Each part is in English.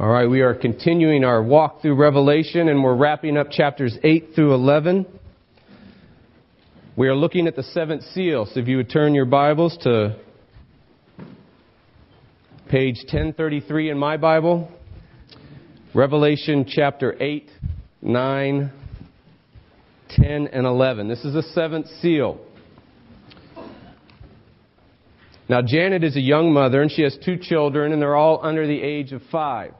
All right, we are continuing our walk through Revelation and we're wrapping up chapters 8 through 11. We are looking at the seventh seal. So if you would turn your Bibles to page 1033 in my Bible, Revelation chapter 8, 9, 10, and 11. This is the seventh seal. Now, Janet is a young mother and she has two children, and they're all under the age of five.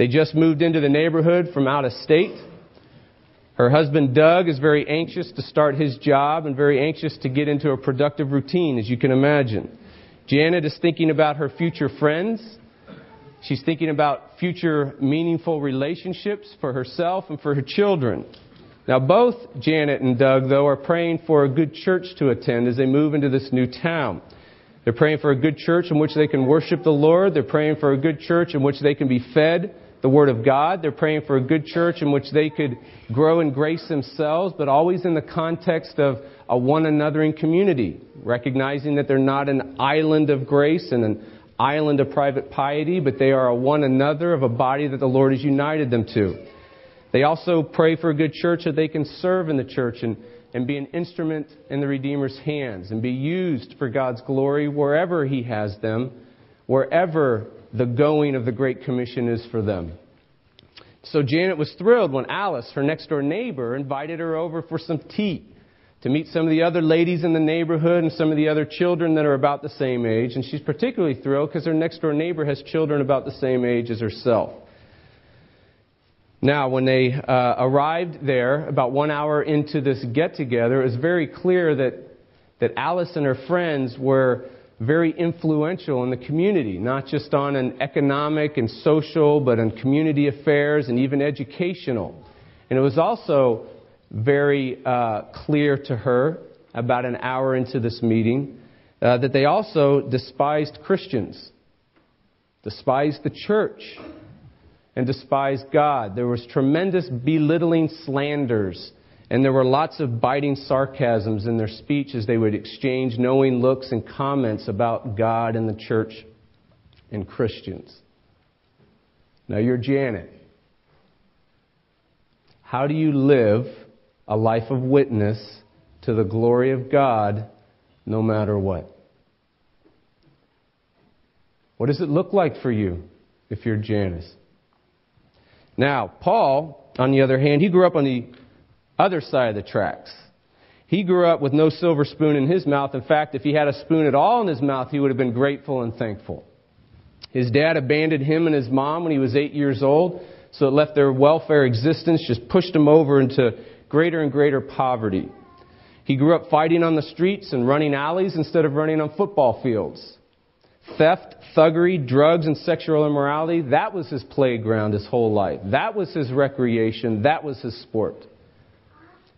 They just moved into the neighborhood from out of state. Her husband, Doug, is very anxious to start his job and very anxious to get into a productive routine, as you can imagine. Janet is thinking about her future friends. She's thinking about future meaningful relationships for herself and for her children. Now, both Janet and Doug, though, are praying for a good church to attend as they move into this new town. They're praying for a good church in which they can worship the Lord. They're praying for a good church in which they can be fed the Word of God. They're praying for a good church in which they could grow in grace themselves, but always in the context of a one another in community, recognizing that they're not an island of grace and an island of private piety, but they are a one another of a body that the Lord has united them to. They also pray for a good church that they can serve in the church and, and be an instrument in the Redeemer's hands and be used for God's glory wherever He has them, wherever the going of the Great Commission is for them. So Janet was thrilled when Alice, her next door neighbor, invited her over for some tea to meet some of the other ladies in the neighborhood and some of the other children that are about the same age. And she's particularly thrilled because her next door neighbor has children about the same age as herself. Now, when they uh, arrived there, about one hour into this get together, it was very clear that, that Alice and her friends were very influential in the community, not just on an economic and social, but on community affairs and even educational. And it was also very uh, clear to her about an hour into this meeting uh, that they also despised Christians, despised the church, and despised God. There was tremendous belittling slanders and there were lots of biting sarcasms in their speech as they would exchange knowing looks and comments about God and the church and Christians. Now you're Janet. How do you live a life of witness to the glory of God no matter what? What does it look like for you if you're Janice? Now, Paul, on the other hand, he grew up on the other side of the tracks. He grew up with no silver spoon in his mouth. In fact, if he had a spoon at all in his mouth, he would have been grateful and thankful. His dad abandoned him and his mom when he was eight years old, so it left their welfare existence, just pushed him over into greater and greater poverty. He grew up fighting on the streets and running alleys instead of running on football fields. Theft, thuggery, drugs, and sexual immorality, that was his playground his whole life. That was his recreation. That was his sport.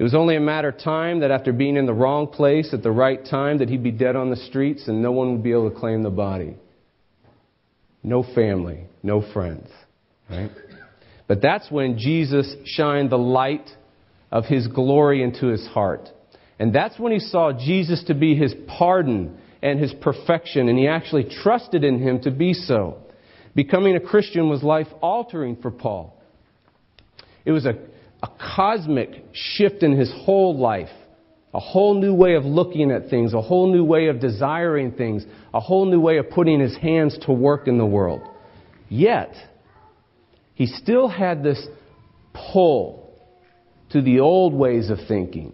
It was only a matter of time that after being in the wrong place at the right time that he'd be dead on the streets and no one would be able to claim the body. No family, no friends, right? But that's when Jesus shined the light of his glory into his heart. And that's when he saw Jesus to be his pardon and his perfection, and he actually trusted in him to be so. Becoming a Christian was life altering for Paul. It was a a cosmic shift in his whole life. A whole new way of looking at things, a whole new way of desiring things, a whole new way of putting his hands to work in the world. Yet, he still had this pull to the old ways of thinking,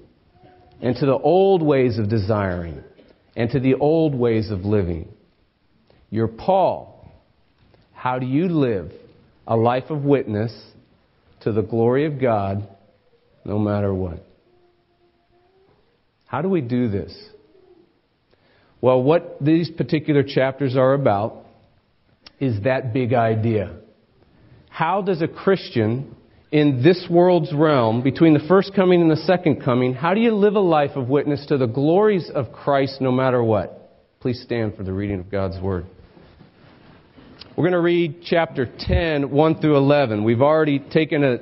and to the old ways of desiring, and to the old ways of living. You're Paul. How do you live a life of witness to the glory of God no matter what. How do we do this? Well, what these particular chapters are about is that big idea. How does a Christian in this world's realm, between the first coming and the second coming, how do you live a life of witness to the glories of Christ no matter what? Please stand for the reading of God's Word. We're going to read chapter 10, 1 through 11. We've already taken a,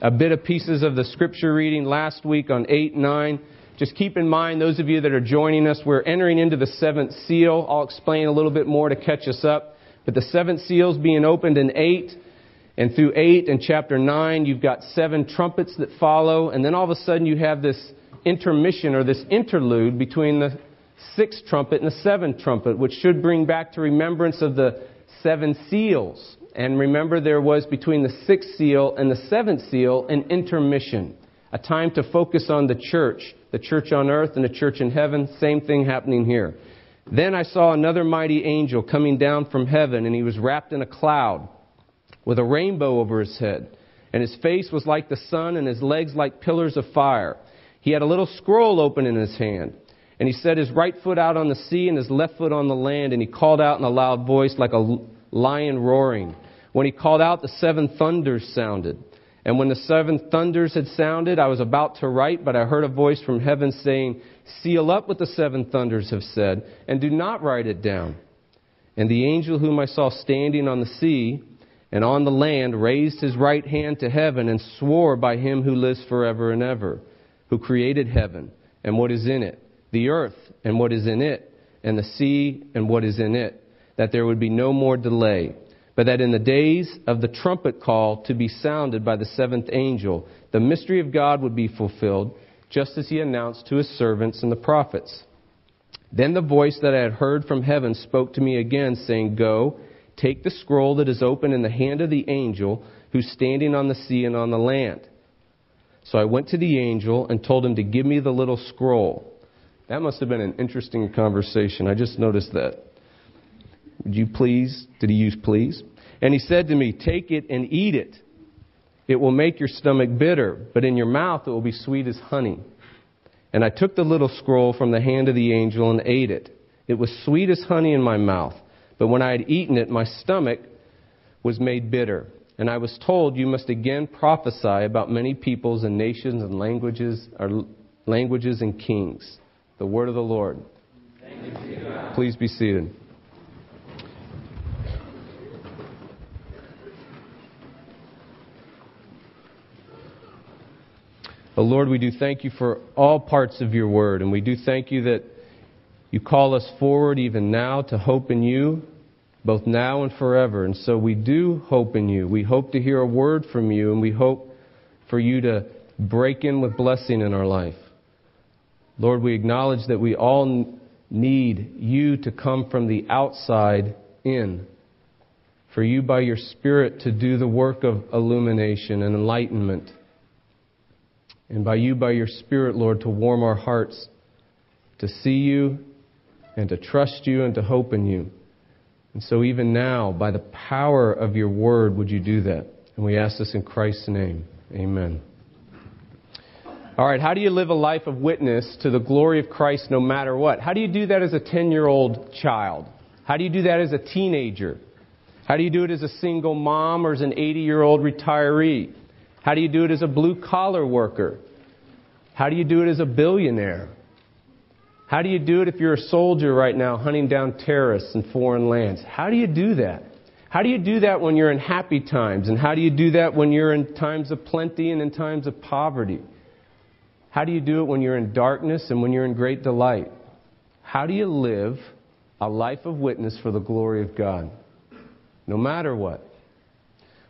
a bit of pieces of the scripture reading last week on 8, 9. Just keep in mind, those of you that are joining us, we're entering into the seventh seal. I'll explain a little bit more to catch us up. But the seventh seal's being opened in 8. And through 8 and chapter 9, you've got seven trumpets that follow. And then all of a sudden, you have this intermission or this interlude between the sixth trumpet and the seventh trumpet, which should bring back to remembrance of the seven seals. And remember, there was between the sixth seal and the seventh seal an intermission, a time to focus on the church, the church on earth and the church in heaven. Same thing happening here. Then I saw another mighty angel coming down from heaven, and he was wrapped in a cloud with a rainbow over his head. And his face was like the sun, and his legs like pillars of fire. He had a little scroll open in his hand. And he set his right foot out on the sea and his left foot on the land, and he called out in a loud voice like a lion roaring. When he called out, the seven thunders sounded. And when the seven thunders had sounded, I was about to write, but I heard a voice from heaven saying, Seal up what the seven thunders have said, and do not write it down. And the angel whom I saw standing on the sea and on the land raised his right hand to heaven and swore by him who lives forever and ever, who created heaven and what is in it, the earth and what is in it, and the sea and what is in it, that there would be no more delay but that in the days of the trumpet call to be sounded by the seventh angel, the mystery of God would be fulfilled, just as he announced to his servants and the prophets. Then the voice that I had heard from heaven spoke to me again, saying, Go, take the scroll that is open in the hand of the angel who's standing on the sea and on the land. So I went to the angel and told him to give me the little scroll. That must have been an interesting conversation. I just noticed that. Would you please? Did he use please? And he said to me, Take it and eat it. It will make your stomach bitter, but in your mouth it will be sweet as honey. And I took the little scroll from the hand of the angel and ate it. It was sweet as honey in my mouth, but when I had eaten it, my stomach was made bitter. And I was told, You must again prophesy about many peoples and nations and languages, or languages and kings. The word of the Lord. Please be seated. But Lord, we do thank you for all parts of your word, and we do thank you that you call us forward even now to hope in you, both now and forever. And so we do hope in you. We hope to hear a word from you, and we hope for you to break in with blessing in our life. Lord, we acknowledge that we all need you to come from the outside in. For you, by your Spirit, to do the work of illumination and enlightenment and by you, by your Spirit, Lord, to warm our hearts to see you and to trust you and to hope in you. And so, even now, by the power of your word, would you do that? And we ask this in Christ's name. Amen. All right, how do you live a life of witness to the glory of Christ no matter what? How do you do that as a 10 year old child? How do you do that as a teenager? How do you do it as a single mom or as an 80 year old retiree? How do you do it as a blue collar worker? How do you do it as a billionaire? How do you do it if you're a soldier right now hunting down terrorists in foreign lands? How do you do that? How do you do that when you're in happy times? And how do you do that when you're in times of plenty and in times of poverty? How do you do it when you're in darkness and when you're in great delight? How do you live a life of witness for the glory of God? No matter what.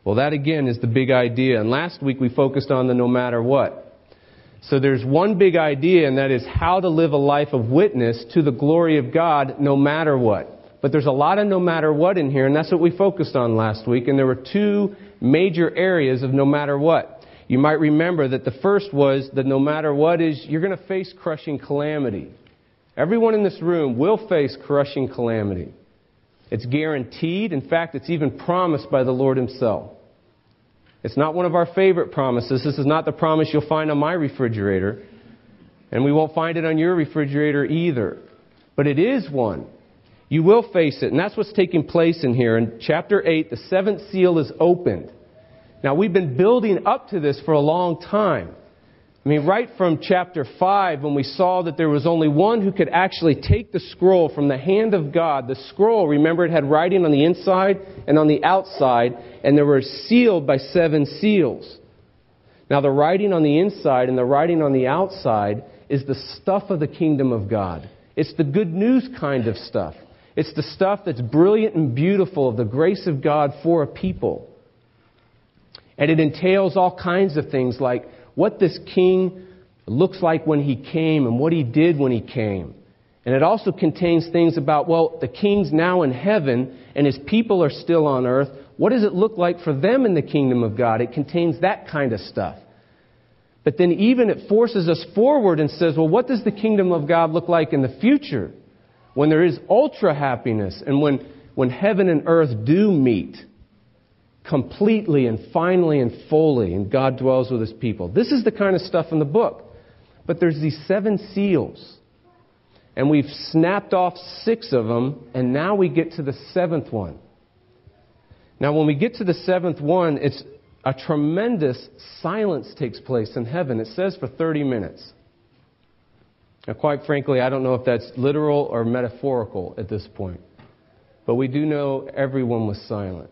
Well, that again is the big idea. And last week we focused on the no matter what. So there's one big idea, and that is how to live a life of witness to the glory of God no matter what. But there's a lot of no matter what in here, and that's what we focused on last week. And there were two major areas of no matter what. You might remember that the first was that no matter what is, you're going to face crushing calamity. Everyone in this room will face crushing calamity. It's guaranteed. In fact, it's even promised by the Lord Himself. It's not one of our favorite promises. This is not the promise you'll find on my refrigerator. And we won't find it on your refrigerator either. But it is one. You will face it. And that's what's taking place in here. In chapter 8, the seventh seal is opened. Now, we've been building up to this for a long time. I mean, right from chapter 5, when we saw that there was only one who could actually take the scroll from the hand of God, the scroll, remember, it had writing on the inside and on the outside, and they were sealed by seven seals. Now, the writing on the inside and the writing on the outside is the stuff of the kingdom of God. It's the good news kind of stuff. It's the stuff that's brilliant and beautiful of the grace of God for a people. And it entails all kinds of things like what this king looks like when he came and what he did when he came. And it also contains things about, well, the king's now in heaven and his people are still on earth. What does it look like for them in the kingdom of God? It contains that kind of stuff. But then even it forces us forward and says, well, what does the kingdom of God look like in the future? When there is ultra happiness and when, when heaven and earth do meet completely and finally and fully and God dwells with his people. This is the kind of stuff in the book. But there's these seven seals. And we've snapped off six of them, and now we get to the seventh one. Now, when we get to the seventh one, it's a tremendous silence takes place in heaven. It says for 30 minutes. Now, quite frankly, I don't know if that's literal or metaphorical at this point. But we do know everyone was silent.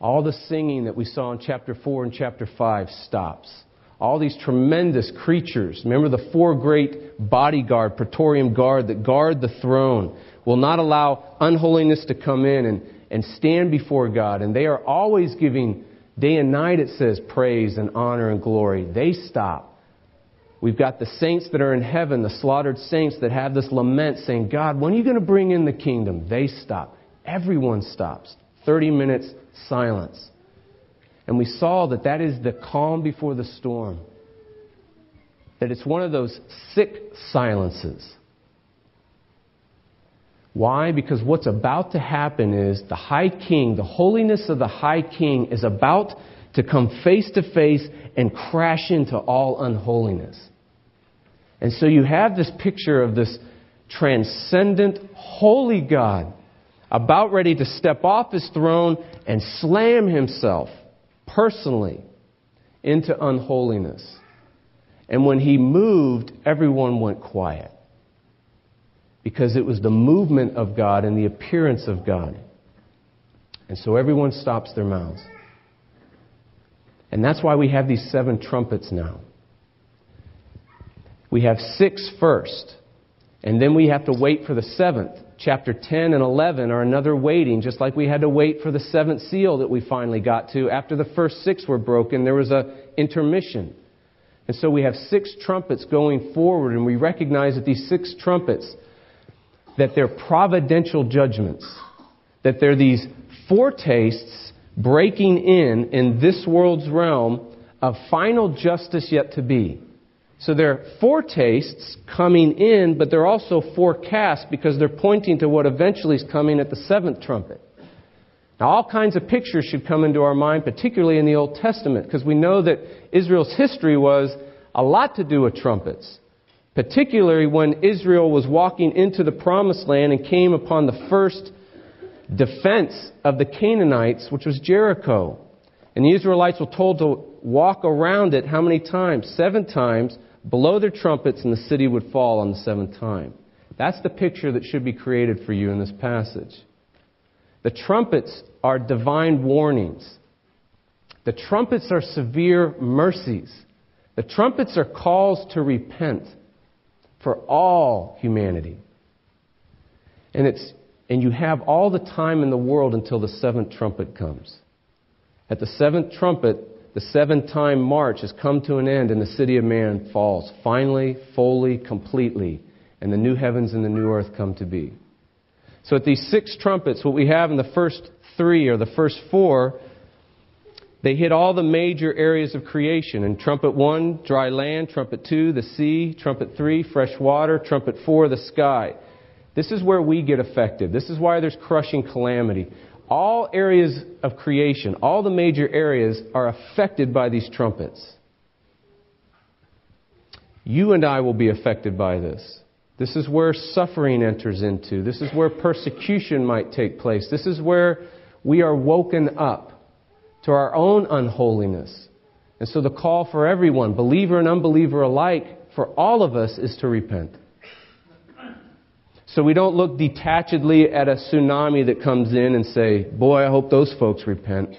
All the singing that we saw in chapter 4 and chapter 5 stops all these tremendous creatures. Remember the four great bodyguard, Praetorian Guard that guard the throne, will not allow unholiness to come in and, and stand before God. And they are always giving, day and night it says, praise and honor and glory. They stop. We've got the saints that are in heaven, the slaughtered saints that have this lament saying, God, when are you going to bring in the kingdom? They stop. Everyone stops. 30 minutes silence. And we saw that that is the calm before the storm. That it's one of those sick silences. Why? Because what's about to happen is the high king, the holiness of the high king is about to come face to face and crash into all unholiness. And so you have this picture of this transcendent, holy God about ready to step off his throne and slam himself personally into unholiness. And when he moved, everyone went quiet. Because it was the movement of God and the appearance of God. And so everyone stops their mouths. And that's why we have these seven trumpets now. We have six first, and then we have to wait for the seventh chapter 10 and 11 are another waiting, just like we had to wait for the seventh seal that we finally got to. After the first six were broken, there was an intermission. And so we have six trumpets going forward, and we recognize that these six trumpets, that they're providential judgments, that they're these foretastes breaking in in this world's realm of final justice yet to be. So they're foretastes coming in, but they're also forecasts because they're pointing to what eventually is coming at the seventh trumpet. Now, all kinds of pictures should come into our mind, particularly in the Old Testament, because we know that Israel's history was a lot to do with trumpets. Particularly when Israel was walking into the promised land and came upon the first defense of the Canaanites, which was Jericho. And the Israelites were told to walk around it how many times? Seven times blow their trumpets, and the city would fall on the seventh time. That's the picture that should be created for you in this passage. The trumpets are divine warnings. The trumpets are severe mercies. The trumpets are calls to repent for all humanity. And it's and you have all the time in the world until the seventh trumpet comes. At the seventh trumpet, the seven time march has come to an end and the city of man falls, finally, fully, completely, and the new heavens and the new earth come to be. So at these six trumpets, what we have in the first three or the first four, they hit all the major areas of creation. In trumpet one, dry land, trumpet two, the sea, trumpet three, fresh water, trumpet four, the sky. This is where we get affected. This is why there's crushing calamity all areas of creation, all the major areas, are affected by these trumpets. You and I will be affected by this. This is where suffering enters into. This is where persecution might take place. This is where we are woken up to our own unholiness. And so the call for everyone, believer and unbeliever alike, for all of us is to repent. So we don't look detachedly at a tsunami that comes in and say, Boy, I hope those folks repent.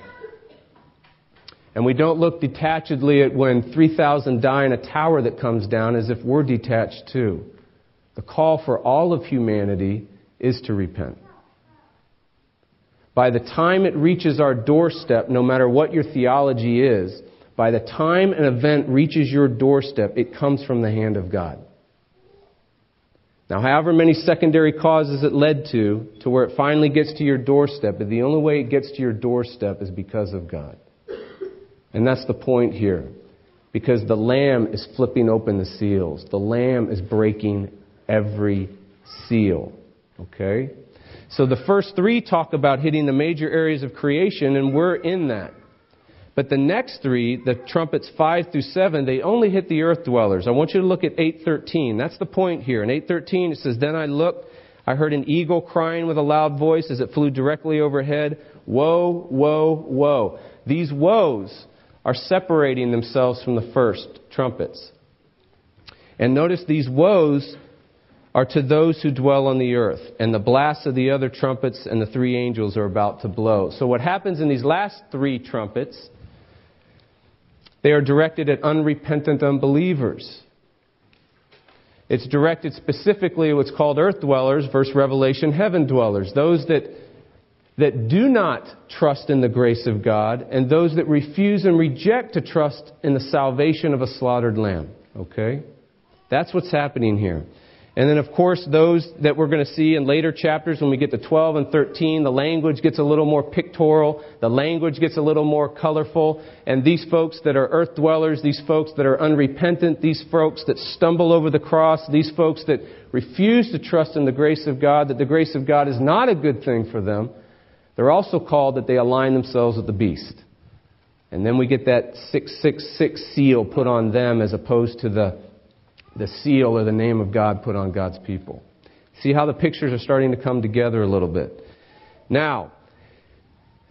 And we don't look detachedly at when 3,000 die in a tower that comes down as if we're detached too. The call for all of humanity is to repent. by the time it reaches our doorstep, no matter what your theology is, by the time an event reaches your doorstep, it comes from the hand of God. Now, however many secondary causes it led to, to where it finally gets to your doorstep, the only way it gets to your doorstep is because of God. And that's the point here. Because the Lamb is flipping open the seals. The Lamb is breaking every seal. Okay? So the first three talk about hitting the major areas of creation, and we're in that. But the next three, the trumpets 5 through 7, they only hit the earth dwellers. I want you to look at 813. That's the point here. In 813 it says, Then I looked, I heard an eagle crying with a loud voice as it flew directly overhead. Woe, woe, woe. These woes are separating themselves from the first trumpets. And notice these woes are to those who dwell on the earth, and the blasts of the other trumpets and the three angels are about to blow. So, what happens in these last three trumpets they are directed at unrepentant unbelievers. It's directed specifically at what's called earth dwellers versus Revelation heaven dwellers. Those that, that do not trust in the grace of God and those that refuse and reject to trust in the salvation of a slaughtered lamb. Okay? That's what's happening here. And then, of course, those that we're going to see in later chapters when we get to 12 and 13, the language gets a little more pictorial. The language gets a little more colorful. And these folks that are earth dwellers, these folks that are unrepentant, these folks that stumble over the cross, these folks that refuse to trust in the grace of God, that the grace of God is not a good thing for them, they're also called that they align themselves with the beast. And then we get that 666 seal put on them as opposed to the the seal or the name of God put on God's people. See how the pictures are starting to come together a little bit. Now,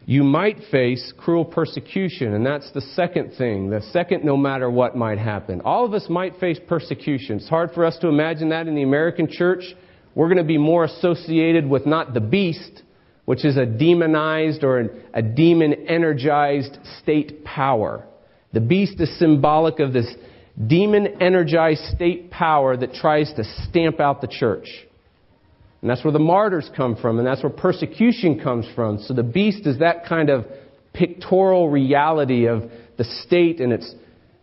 you might face cruel persecution, and that's the second thing. The second, no matter what might happen. All of us might face persecution. It's hard for us to imagine that in the American church. We're going to be more associated with not the beast, which is a demonized or a demon energized state power. The beast is symbolic of this demon energized state power that tries to stamp out the church. And that's where the martyrs come from, and that's where persecution comes from. So the beast is that kind of pictorial reality of the state and its,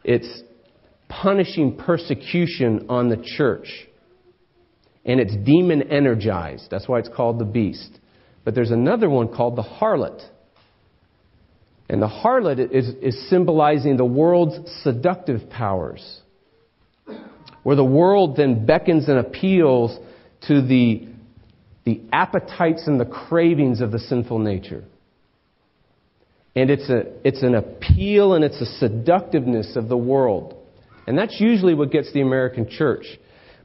its punishing persecution on the church. And it's demon energized. That's why it's called the beast. But there's another one called the harlot. And the harlot is, is symbolizing the world's seductive powers, where the world then beckons and appeals to the, the appetites and the cravings of the sinful nature. And it's, a, it's an appeal and it's a seductiveness of the world. And that's usually what gets the American church.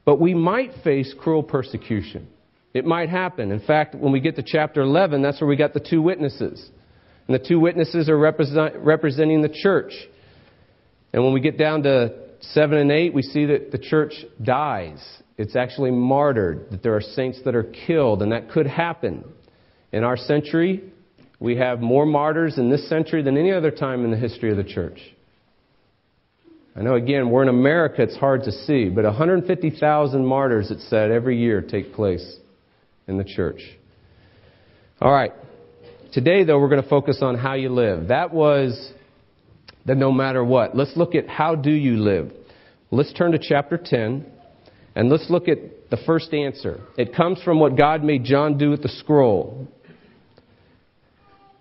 But we might face cruel persecution. It might happen. In fact, when we get to chapter 11, that's where we got the two witnesses. And the two witnesses are represent, representing the church. And when we get down to 7 and 8, we see that the church dies. It's actually martyred, that there are saints that are killed, and that could happen. In our century, we have more martyrs in this century than any other time in the history of the church. I know, again, we're in America, it's hard to see, but 150,000 martyrs, it said, every year take place in the church. All right. Today, though, we're going to focus on how you live. That was the no matter what. Let's look at how do you live. Let's turn to chapter 10 and let's look at the first answer. It comes from what God made John do with the scroll.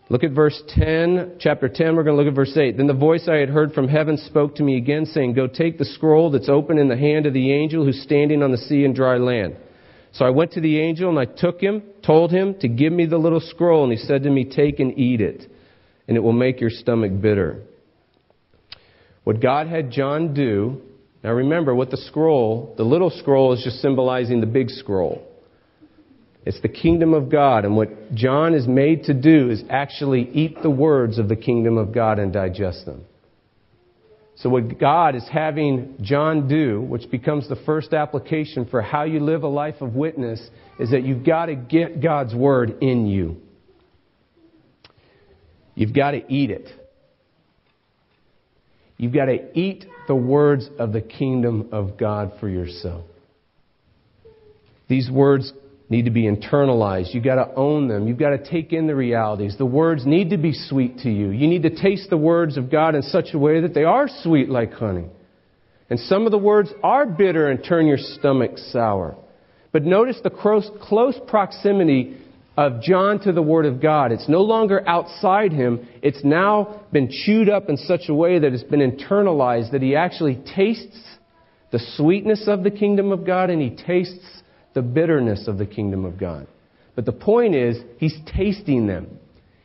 Look at verse 10, chapter 10, we're going to look at verse 8. Then the voice I had heard from heaven spoke to me again, saying, Go take the scroll that's open in the hand of the angel who's standing on the sea and dry land. So I went to the angel and I took him, told him to give me the little scroll, and he said to me, Take and eat it, and it will make your stomach bitter. What God had John do, now remember what the scroll, the little scroll is just symbolizing the big scroll. It's the kingdom of God, and what John is made to do is actually eat the words of the kingdom of God and digest them. So, what God is having John do, which becomes the first application for how you live a life of witness, is that you've got to get God's word in you. You've got to eat it. You've got to eat the words of the kingdom of God for yourself. These words need to be internalized. You've got to own them. You've got to take in the realities. The words need to be sweet to you. You need to taste the words of God in such a way that they are sweet like honey. And some of the words are bitter and turn your stomach sour. But notice the close, close proximity of John to the Word of God. It's no longer outside him. It's now been chewed up in such a way that it's been internalized that he actually tastes the sweetness of the kingdom of God and he tastes the bitterness of the kingdom of God. But the point is, he's tasting them.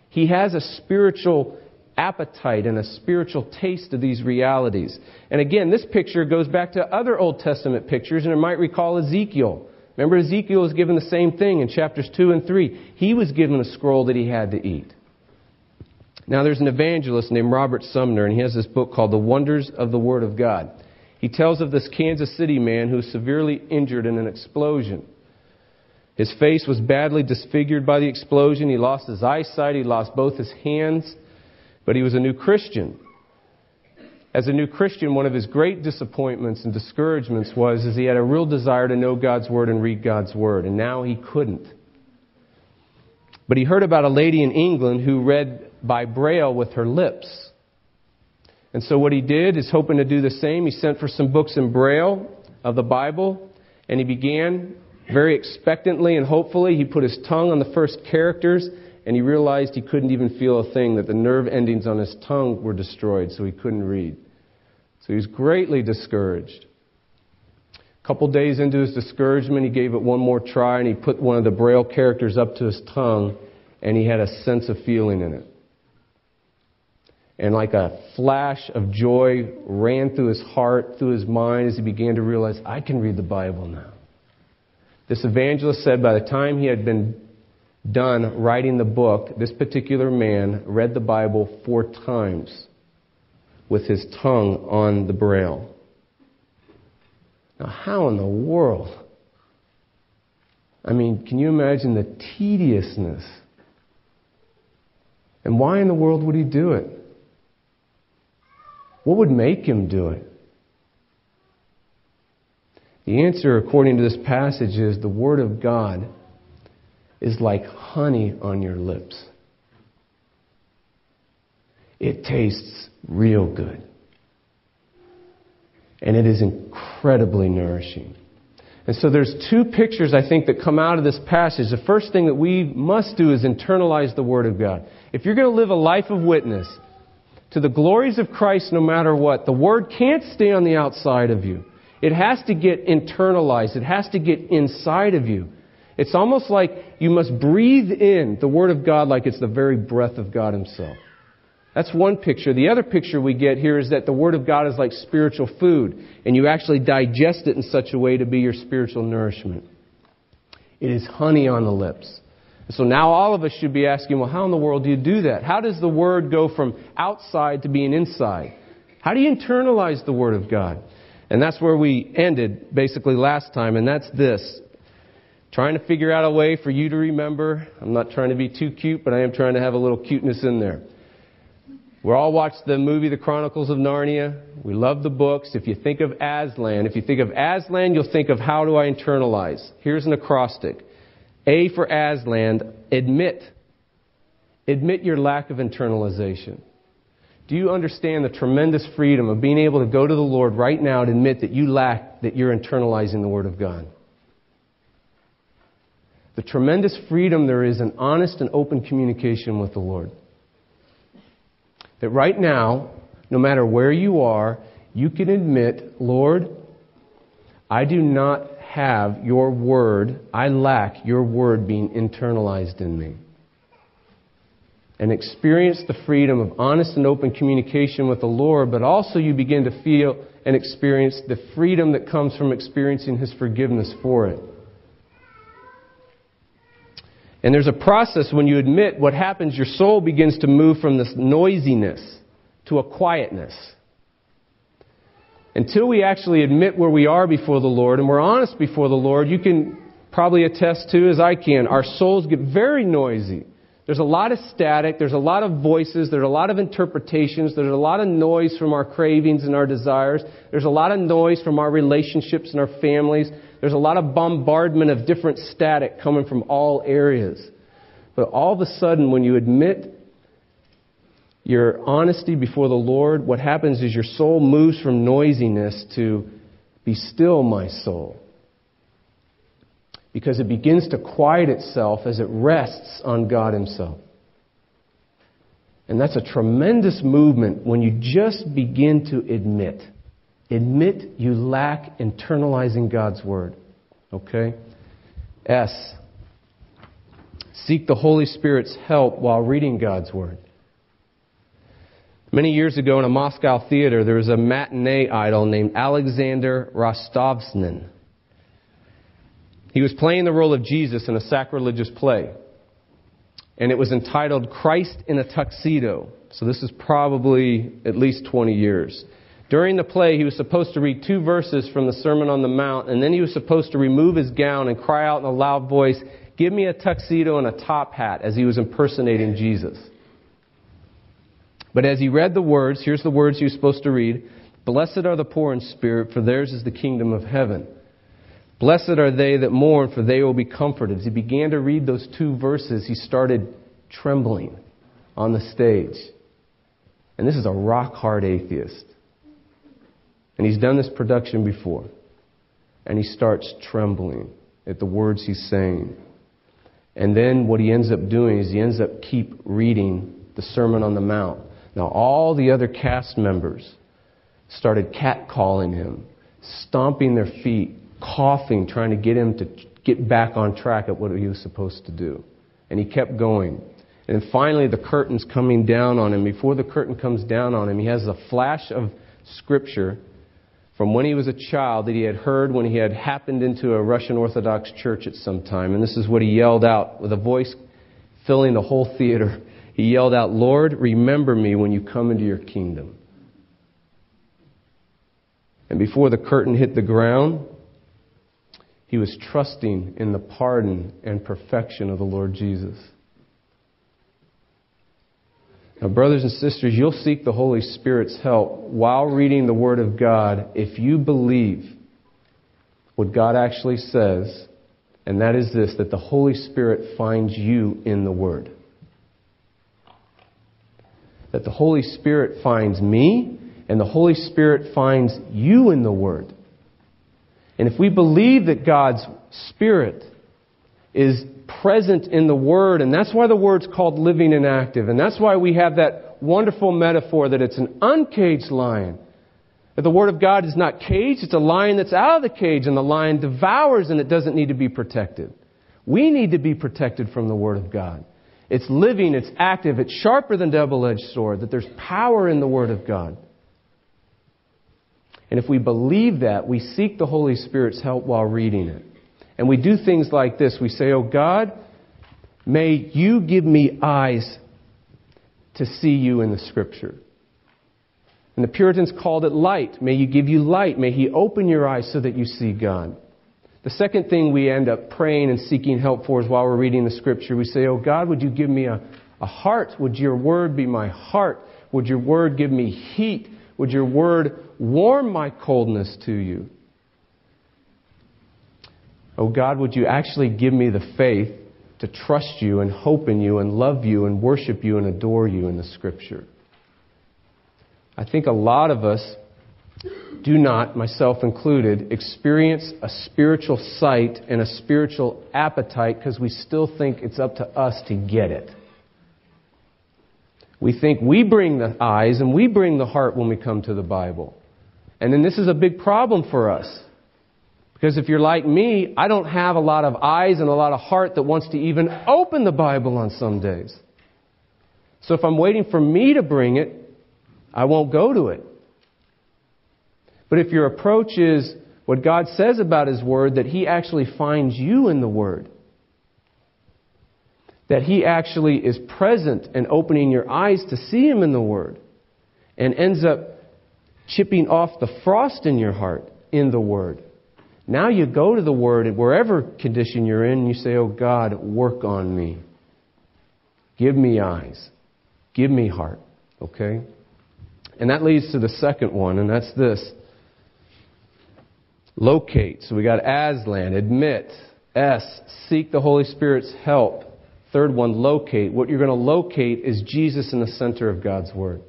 He has a spiritual appetite and a spiritual taste of these realities. And again, this picture goes back to other Old Testament pictures, and it might recall Ezekiel. Remember, Ezekiel was given the same thing in chapters 2 and 3. He was given a scroll that he had to eat. Now, there's an evangelist named Robert Sumner, and he has this book called The Wonders of the Word of God. He tells of this Kansas City man who was severely injured in an explosion. His face was badly disfigured by the explosion. He lost his eyesight. He lost both his hands. But he was a new Christian. As a new Christian, one of his great disappointments and discouragements was is he had a real desire to know God's Word and read God's Word, and now he couldn't. But he heard about a lady in England who read by Braille with her lips. And so what he did is hoping to do the same. He sent for some books in Braille of the Bible, and he began very expectantly and hopefully. He put his tongue on the first characters, and he realized he couldn't even feel a thing, that the nerve endings on his tongue were destroyed, so he couldn't read. So he was greatly discouraged. A couple days into his discouragement, he gave it one more try, and he put one of the Braille characters up to his tongue, and he had a sense of feeling in it and like a flash of joy ran through his heart, through his mind as he began to realize, I can read the Bible now. This evangelist said by the time he had been done writing the book, this particular man read the Bible four times with his tongue on the braille. Now, how in the world? I mean, can you imagine the tediousness? And why in the world would he do it? What would make him do it? The answer, according to this passage, is the Word of God is like honey on your lips. It tastes real good. And it is incredibly nourishing. And so there's two pictures, I think, that come out of this passage. The first thing that we must do is internalize the Word of God. If you're going to live a life of witness, to the glories of Christ no matter what. The Word can't stay on the outside of you. It has to get internalized. It has to get inside of you. It's almost like you must breathe in the Word of God like it's the very breath of God Himself. That's one picture. The other picture we get here is that the Word of God is like spiritual food, and you actually digest it in such a way to be your spiritual nourishment. It is honey on the lips. So now all of us should be asking, well, how in the world do you do that? How does the Word go from outside to being inside? How do you internalize the Word of God? And that's where we ended basically last time, and that's this. Trying to figure out a way for you to remember. I'm not trying to be too cute, but I am trying to have a little cuteness in there. We all watched the movie The Chronicles of Narnia. We love the books. If you think of Aslan, if you think of Aslan, you'll think of how do I internalize? Here's an acrostic. A for Aslan, admit. Admit your lack of internalization. Do you understand the tremendous freedom of being able to go to the Lord right now and admit that you lack, that you're internalizing the Word of God? The tremendous freedom there is in honest and open communication with the Lord. That right now, no matter where you are, you can admit, Lord, I do not have your word, I lack your word being internalized in me. And experience the freedom of honest and open communication with the Lord, but also you begin to feel and experience the freedom that comes from experiencing His forgiveness for it. And there's a process when you admit what happens, your soul begins to move from this noisiness to a quietness. Until we actually admit where we are before the Lord and we're honest before the Lord, you can probably attest to, as I can, our souls get very noisy. There's a lot of static, there's a lot of voices, there's a lot of interpretations, there's a lot of noise from our cravings and our desires, there's a lot of noise from our relationships and our families, there's a lot of bombardment of different static coming from all areas. But all of a sudden, when you admit your honesty before the Lord, what happens is your soul moves from noisiness to be still, my soul. Because it begins to quiet itself as it rests on God Himself. And that's a tremendous movement when you just begin to admit. Admit you lack internalizing God's Word. Okay? S. Seek the Holy Spirit's help while reading God's Word. Many years ago in a Moscow theater, there was a matinee idol named Alexander Rostovtsin. He was playing the role of Jesus in a sacrilegious play. And it was entitled Christ in a Tuxedo. So this is probably at least 20 years. During the play, he was supposed to read two verses from the Sermon on the Mount, and then he was supposed to remove his gown and cry out in a loud voice, Give me a tuxedo and a top hat, as he was impersonating Jesus. But as he read the words, here's the words he was supposed to read Blessed are the poor in spirit, for theirs is the kingdom of heaven. Blessed are they that mourn, for they will be comforted. As he began to read those two verses, he started trembling on the stage. And this is a rock hard atheist. And he's done this production before. And he starts trembling at the words he's saying. And then what he ends up doing is he ends up keep reading the Sermon on the Mount. Now, all the other cast members started catcalling him, stomping their feet, coughing, trying to get him to get back on track at what he was supposed to do. And he kept going. And finally, the curtain's coming down on him. Before the curtain comes down on him, he has a flash of scripture from when he was a child that he had heard when he had happened into a Russian Orthodox church at some time. And this is what he yelled out with a voice filling the whole theater. He yelled out, Lord, remember me when you come into your kingdom. And before the curtain hit the ground, he was trusting in the pardon and perfection of the Lord Jesus. Now, brothers and sisters, you'll seek the Holy Spirit's help while reading the Word of God if you believe what God actually says, and that is this that the Holy Spirit finds you in the Word that the Holy Spirit finds me and the Holy Spirit finds you in the Word. And if we believe that God's Spirit is present in the Word, and that's why the Word's called living and active, and that's why we have that wonderful metaphor that it's an uncaged lion. That the Word of God is not caged, it's a lion that's out of the cage, and the lion devours and it doesn't need to be protected. We need to be protected from the Word of God. It's living, it's active, it's sharper than double-edged sword, that there's power in the Word of God. And if we believe that, we seek the Holy Spirit's help while reading it. And we do things like this. We say, Oh God, may you give me eyes to see you in the Scripture. And the Puritans called it light. May you give you light. May He open your eyes so that you see God. The second thing we end up praying and seeking help for is while we're reading the scripture, we say, Oh God, would you give me a, a heart? Would your word be my heart? Would your word give me heat? Would your word warm my coldness to you? Oh God, would you actually give me the faith to trust you and hope in you and love you and worship you and adore you in the scripture? I think a lot of us do not, myself included, experience a spiritual sight and a spiritual appetite because we still think it's up to us to get it. We think we bring the eyes and we bring the heart when we come to the Bible. And then this is a big problem for us. Because if you're like me, I don't have a lot of eyes and a lot of heart that wants to even open the Bible on some days. So if I'm waiting for me to bring it, I won't go to it. But if your approach is what God says about His Word, that He actually finds you in the Word, that He actually is present and opening your eyes to see Him in the Word, and ends up chipping off the frost in your heart in the Word. Now you go to the Word, and wherever condition you're in, you say, Oh God, work on me. Give me eyes. Give me heart. Okay? And that leads to the second one, and that's this. Locate. So we got Aslan, admit. S, seek the Holy Spirit's help. Third one, locate. What you're going to locate is Jesus in the center of God's Word.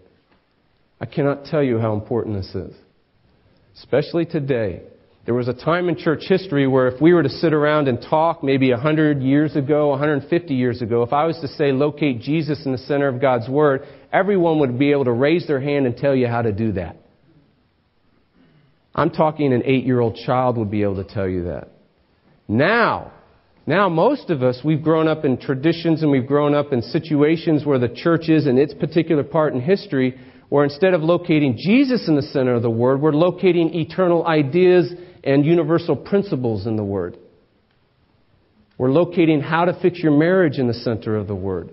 I cannot tell you how important this is. Especially today. There was a time in church history where if we were to sit around and talk maybe 100 years ago, 150 years ago, if I was to say locate Jesus in the center of God's Word, everyone would be able to raise their hand and tell you how to do that. I'm talking an eight year old child would be able to tell you that. Now, now most of us, we've grown up in traditions and we've grown up in situations where the church is in its particular part in history, where instead of locating Jesus in the center of the Word, we're locating eternal ideas and universal principles in the Word. We're locating how to fix your marriage in the center of the Word.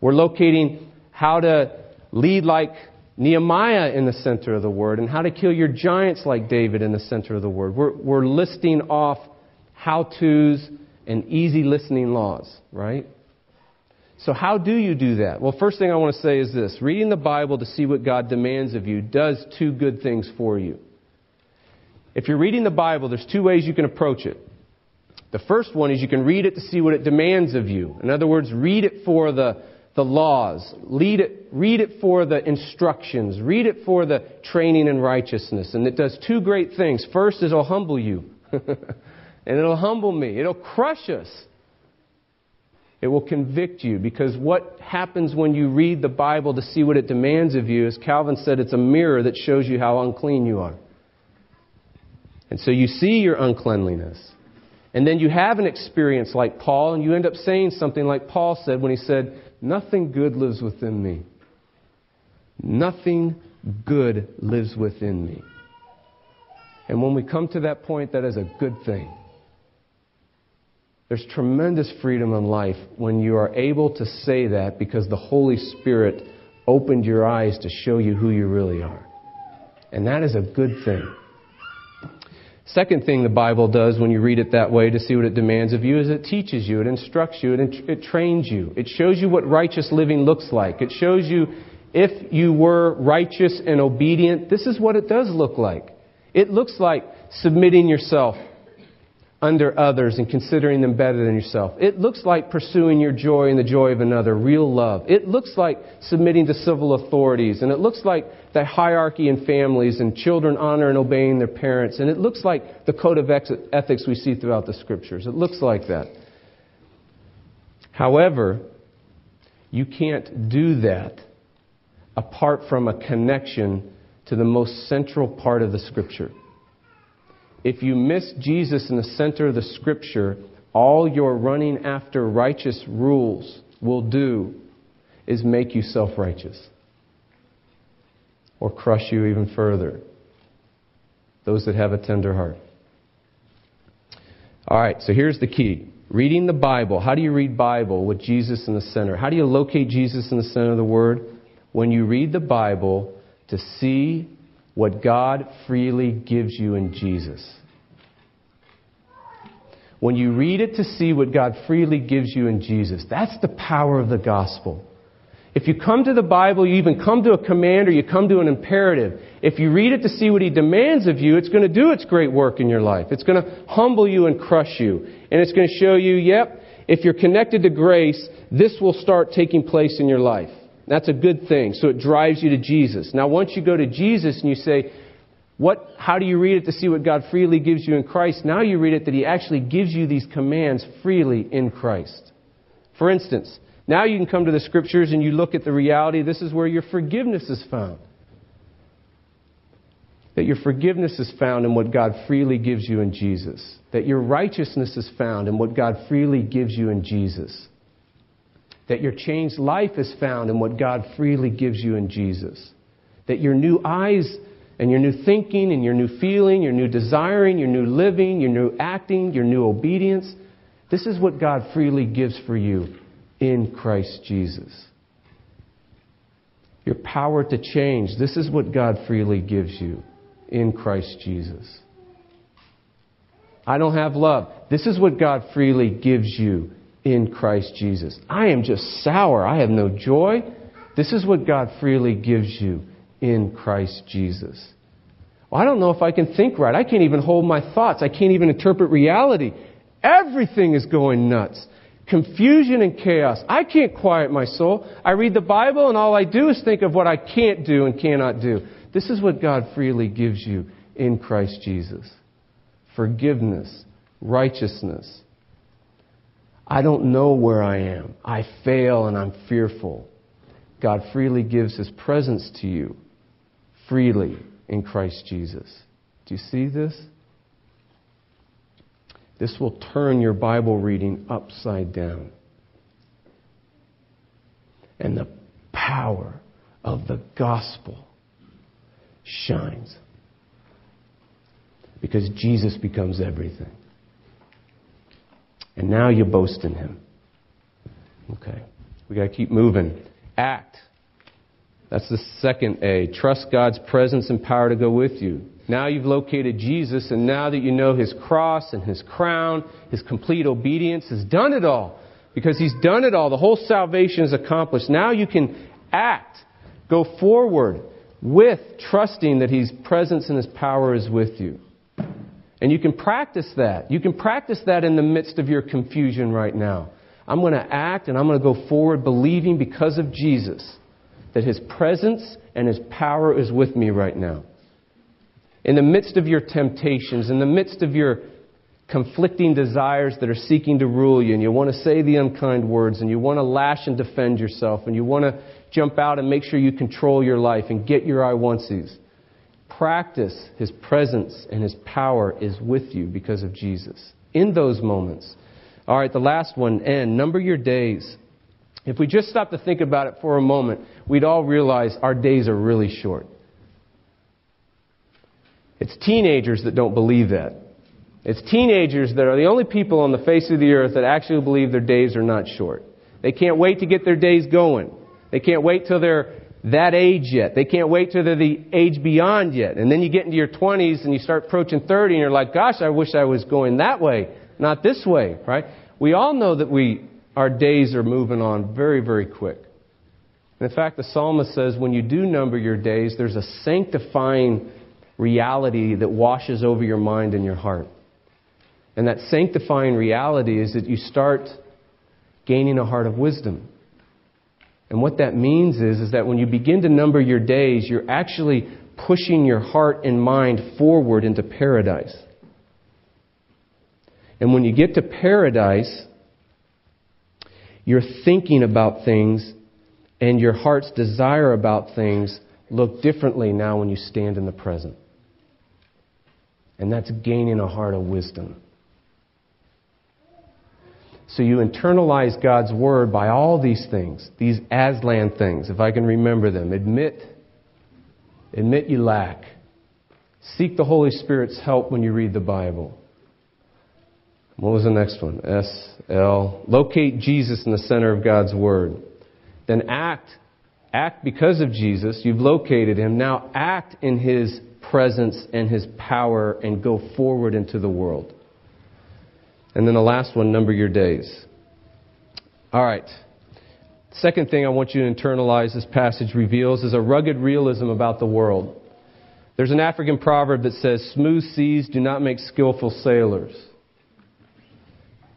We're locating how to lead like Nehemiah in the center of the Word and how to kill your giants like David in the center of the Word. We're, we're listing off how to's and easy listening laws, right? So, how do you do that? Well, first thing I want to say is this reading the Bible to see what God demands of you does two good things for you. If you're reading the Bible, there's two ways you can approach it. The first one is you can read it to see what it demands of you. In other words, read it for the, the laws. Read it, read it for the instructions. Read it for the training in righteousness. And it does two great things. First is it'll humble you. and it'll humble me. It'll crush us. It will convict you because what happens when you read the Bible to see what it demands of you, as Calvin said, it's a mirror that shows you how unclean you are. And so you see your uncleanliness. And then you have an experience like Paul, and you end up saying something like Paul said when he said, Nothing good lives within me. Nothing good lives within me. And when we come to that point, that is a good thing. There's tremendous freedom in life when you are able to say that because the Holy Spirit opened your eyes to show you who you really are. And that is a good thing. Second thing the Bible does when you read it that way to see what it demands of you is it teaches you, it instructs you, it, it trains you. It shows you what righteous living looks like. It shows you if you were righteous and obedient, this is what it does look like. It looks like submitting yourself under others and considering them better than yourself. It looks like pursuing your joy and the joy of another, real love. It looks like submitting to civil authorities. And it looks like the hierarchy in families and children honor and obeying their parents. And it looks like the code of ethics we see throughout the scriptures. It looks like that. However, you can't do that apart from a connection to the most central part of the scripture if you miss Jesus in the center of the scripture, all your running after righteous rules will do is make you self righteous or crush you even further. Those that have a tender heart. All right, so here's the key. Reading the Bible. How do you read Bible with Jesus in the center? How do you locate Jesus in the center of the Word? When you read the Bible to see what God freely gives you in Jesus. When you read it to see what God freely gives you in Jesus, that's the power of the gospel. If you come to the Bible, you even come to a command or you come to an imperative. If you read it to see what He demands of you, it's going to do its great work in your life. It's going to humble you and crush you. And it's going to show you, yep, if you're connected to grace, this will start taking place in your life. That's a good thing. So it drives you to Jesus. Now, once you go to Jesus and you say, what, how do you read it to see what God freely gives you in Christ? Now you read it that He actually gives you these commands freely in Christ. For instance, now you can come to the scriptures and you look at the reality this is where your forgiveness is found. That your forgiveness is found in what God freely gives you in Jesus. That your righteousness is found in what God freely gives you in Jesus that your changed life is found in what God freely gives you in Jesus. That your new eyes and your new thinking and your new feeling, your new desiring, your new living, your new acting, your new obedience, this is what God freely gives for you in Christ Jesus. Your power to change, this is what God freely gives you in Christ Jesus. I don't have love. This is what God freely gives you in Christ Jesus. I am just sour. I have no joy. This is what God freely gives you in Christ Jesus. Well, I don't know if I can think right. I can't even hold my thoughts. I can't even interpret reality. Everything is going nuts. Confusion and chaos. I can't quiet my soul. I read the Bible and all I do is think of what I can't do and cannot do. This is what God freely gives you in Christ Jesus forgiveness, righteousness. I don't know where I am. I fail and I'm fearful. God freely gives His presence to you, freely in Christ Jesus. Do you see this? This will turn your Bible reading upside down. And the power of the gospel shines. Because Jesus becomes everything. And now you boast in him. Okay. We got to keep moving. Act. That's the second A. Trust God's presence and power to go with you. Now you've located Jesus, and now that you know his cross and his crown, his complete obedience has done it all. Because he's done it all. The whole salvation is accomplished. Now you can act. Go forward with trusting that his presence and his power is with you. And you can practice that. You can practice that in the midst of your confusion right now. I'm going to act and I'm going to go forward believing because of Jesus that His presence and His power is with me right now. In the midst of your temptations, in the midst of your conflicting desires that are seeking to rule you, and you want to say the unkind words, and you want to lash and defend yourself, and you want to jump out and make sure you control your life and get your I wantsies. Practice His presence and His power is with you because of Jesus. In those moments. All right, the last one, N. Number your days. If we just stop to think about it for a moment, we'd all realize our days are really short. It's teenagers that don't believe that. It's teenagers that are the only people on the face of the earth that actually believe their days are not short. They can't wait to get their days going. They can't wait till they're that age yet. They can't wait till they're the age beyond yet. And then you get into your 20s and you start approaching 30 and you're like, gosh, I wish I was going that way, not this way, right? We all know that we our days are moving on very, very quick. And in fact, the psalmist says when you do number your days, there's a sanctifying reality that washes over your mind and your heart. And that sanctifying reality is that you start gaining a heart of wisdom. And what that means is, is that when you begin to number your days, you're actually pushing your heart and mind forward into paradise. And when you get to paradise, your thinking about things and your heart's desire about things look differently now when you stand in the present. And that's gaining a heart of wisdom. So you internalize God's word by all these things, these Aslan things, if I can remember them. Admit, admit you lack. Seek the Holy Spirit's help when you read the Bible. What was the next one? S, L. Locate Jesus in the center of God's Word. Then act. Act because of Jesus. You've located Him. Now act in His presence and His power and go forward into the world. And then the last one, number your days. All right. Second thing I want you to internalize this passage reveals is a rugged realism about the world. There's an African proverb that says, Smooth seas do not make skillful sailors.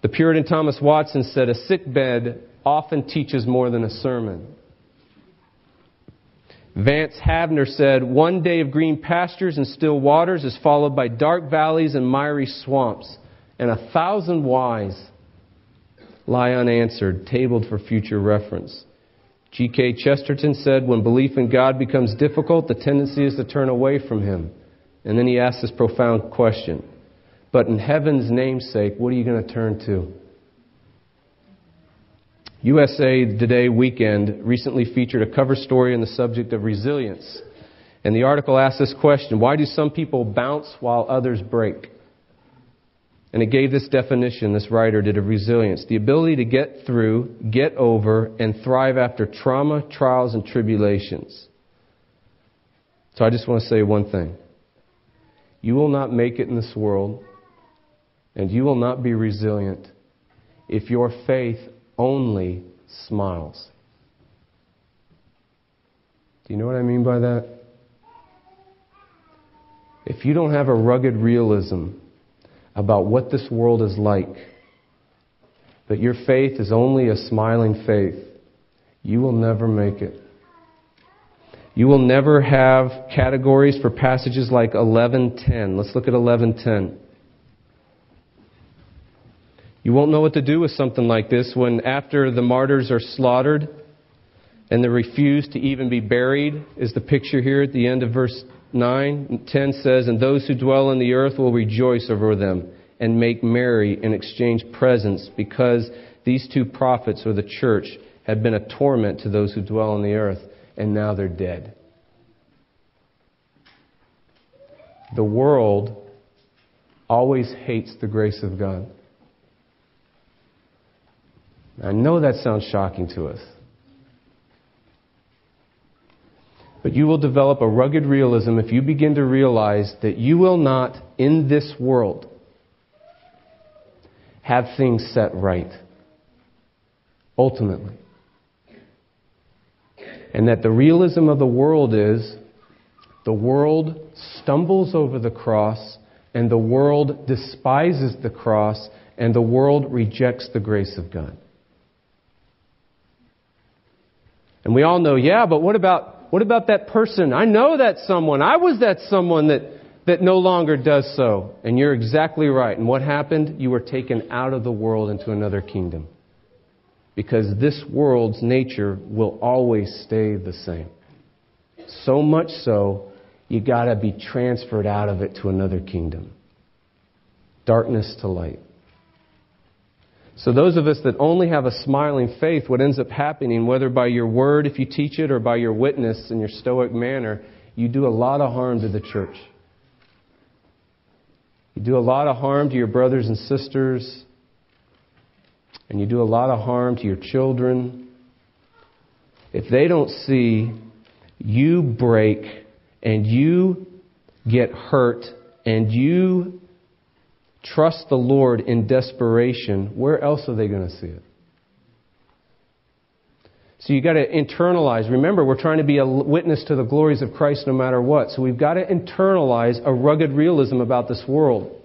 The Puritan Thomas Watson said, A sick bed often teaches more than a sermon. Vance Havner said, One day of green pastures and still waters is followed by dark valleys and miry swamps, and a thousand whys lie unanswered, tabled for future reference. G.K. Chesterton said, When belief in God becomes difficult, the tendency is to turn away from Him. And then he asked this profound question but in heaven's namesake, what are you going to turn to? USA Today Weekend recently featured a cover story on the subject of resilience. And the article asked this question Why do some people bounce while others break? And it gave this definition, this writer did, of resilience the ability to get through, get over, and thrive after trauma, trials, and tribulations. So I just want to say one thing. You will not make it in this world and you will not be resilient if your faith only smiles. Do you know what I mean by that? If you don't have a rugged realism about what this world is like, That your faith is only a smiling faith, you will never make it. You will never have categories for passages like 11:10. Let's look at 11:10. You won't know what to do with something like this when after the martyrs are slaughtered and they refuse to even be buried is the picture here at the end of verse 9. 10 says, And those who dwell in the earth will rejoice over them and make merry and exchange presents because these two prophets or the church have been a torment to those who dwell on the earth and now they're dead. The world always hates the grace of God. I know that sounds shocking to us. But you will develop a rugged realism if you begin to realize that you will not, in this world, have things set right. Ultimately. And that the realism of the world is the world stumbles over the cross, and the world despises the cross, and the world rejects the grace of God. And we all know, yeah, but what about, what about that person? I know that someone. I was that someone that, that no longer does so. And you're exactly right. And what happened? You were taken out of the world into another kingdom. Because this world's nature will always stay the same. So much so, you gotta be transferred out of it to another kingdom. Darkness to light. So, those of us that only have a smiling faith, what ends up happening, whether by your word, if you teach it, or by your witness in your stoic manner, you do a lot of harm to the church. You do a lot of harm to your brothers and sisters, and you do a lot of harm to your children. If they don't see you break and you get hurt and you trust the Lord in desperation, where else are they going to see it? So you've got to internalize. Remember, we're trying to be a witness to the glories of Christ no matter what. So we've got to internalize a rugged realism about this world.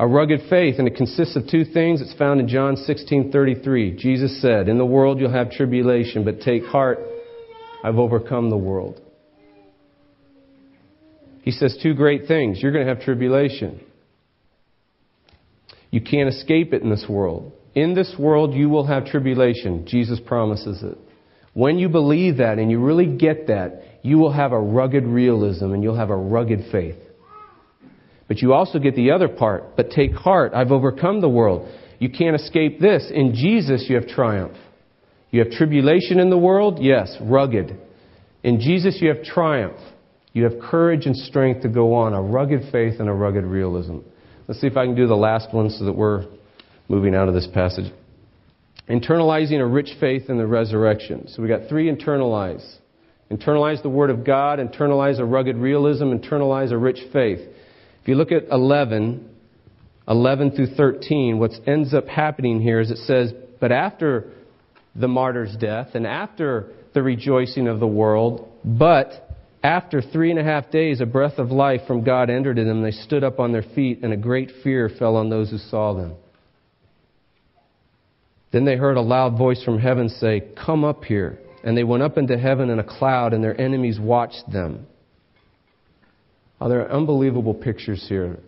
A rugged faith, and it consists of two things. It's found in John 16:33. Jesus said, "In the world you'll have tribulation, but take heart, I've overcome the world." He says two great things. You're going to have tribulation. You can't escape it in this world. In this world, you will have tribulation. Jesus promises it. When you believe that and you really get that, you will have a rugged realism and you'll have a rugged faith. But you also get the other part. But take heart, I've overcome the world. You can't escape this. In Jesus, you have triumph. You have tribulation in the world? Yes, rugged. In Jesus, you have triumph. You have courage and strength to go on, a rugged faith and a rugged realism. Let's see if I can do the last one so that we're moving out of this passage. Internalizing a rich faith in the resurrection. So we got three internalize. Internalize the Word of God, internalize a rugged realism, internalize a rich faith. If you look at 11, 11 through 13, what ends up happening here is it says, But after the martyr's death and after the rejoicing of the world, but after three and a half days, a breath of life from God entered in them. They stood up on their feet, and a great fear fell on those who saw them. Then they heard a loud voice from heaven say, Come up here. And they went up into heaven in a cloud, and their enemies watched them. Oh, there are unbelievable pictures here.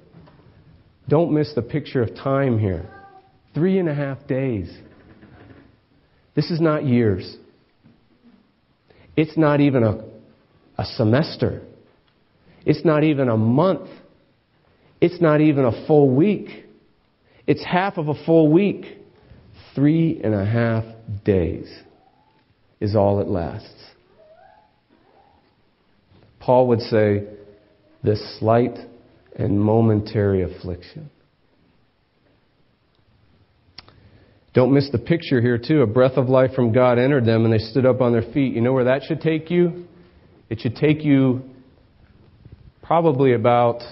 Don't miss the picture of time here. Three and a half days. This is not years. It's not even a a semester. It's not even a month. It's not even a full week. It's half of a full week. Three and a half days is all it lasts. Paul would say, this slight and momentary affliction. Don't miss the picture here, too. A breath of life from God entered them and they stood up on their feet. You know where that should take you? It should take you probably about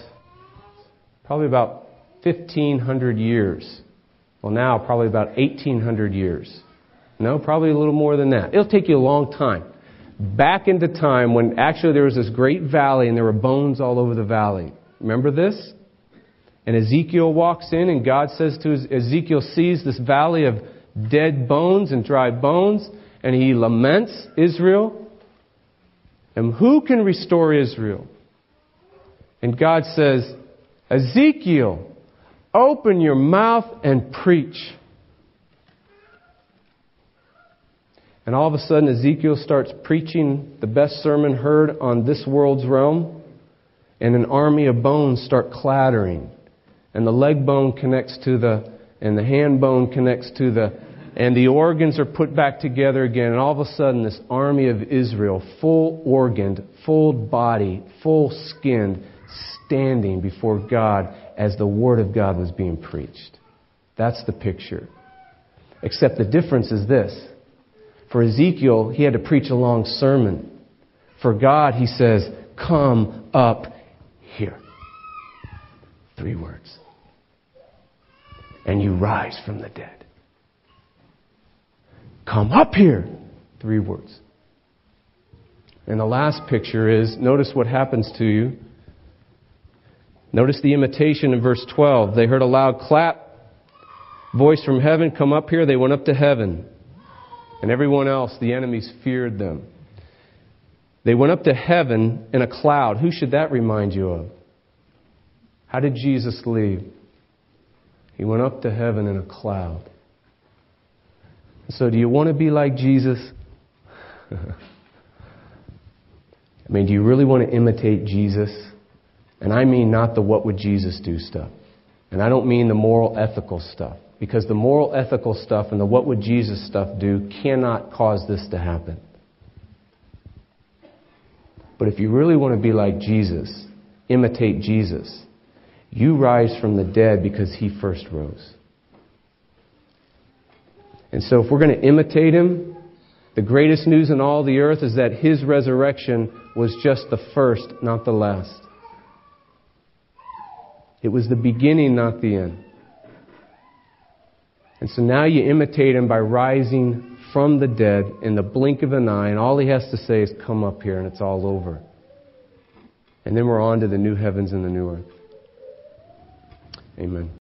probably about 1500 years Well, now probably about 1800 years. No, probably a little more than that. It'll take you a long time. Back into time when actually there was this great valley and there were bones all over the valley. Remember this? And Ezekiel walks in and God says to Ezekiel sees this valley of dead bones and dry bones and he laments Israel. And who can restore Israel? And God says, Ezekiel, open your mouth and preach. And all of a sudden, Ezekiel starts preaching the best sermon heard on this world's realm, and an army of bones start clattering. And the leg bone connects to the, and the hand bone connects to the, and the organs are put back together again. And all of a sudden, this army of Israel, full organed, full body, full skinned, standing before God as the Word of God was being preached. That's the picture. Except the difference is this for Ezekiel, he had to preach a long sermon. For God, he says, Come up here. Three words. And you rise from the dead. Come up here. Three words. And the last picture is notice what happens to you. Notice the imitation in verse 12. They heard a loud clap, voice from heaven, come up here. They went up to heaven and everyone else, the enemies, feared them. They went up to heaven in a cloud. Who should that remind you of? How did Jesus leave? He went up to heaven in a cloud. So, do you want to be like Jesus? I mean, do you really want to imitate Jesus? And I mean not the what would Jesus do stuff. And I don't mean the moral, ethical stuff. Because the moral, ethical stuff and the what would Jesus stuff do cannot cause this to happen. But if you really want to be like Jesus, imitate Jesus, you rise from the dead because he first rose. And so, if we're going to imitate him, the greatest news in all the earth is that his resurrection was just the first, not the last. It was the beginning, not the end. And so now you imitate him by rising from the dead in the blink of an eye, and all he has to say is, Come up here, and it's all over. And then we're on to the new heavens and the new earth. Amen.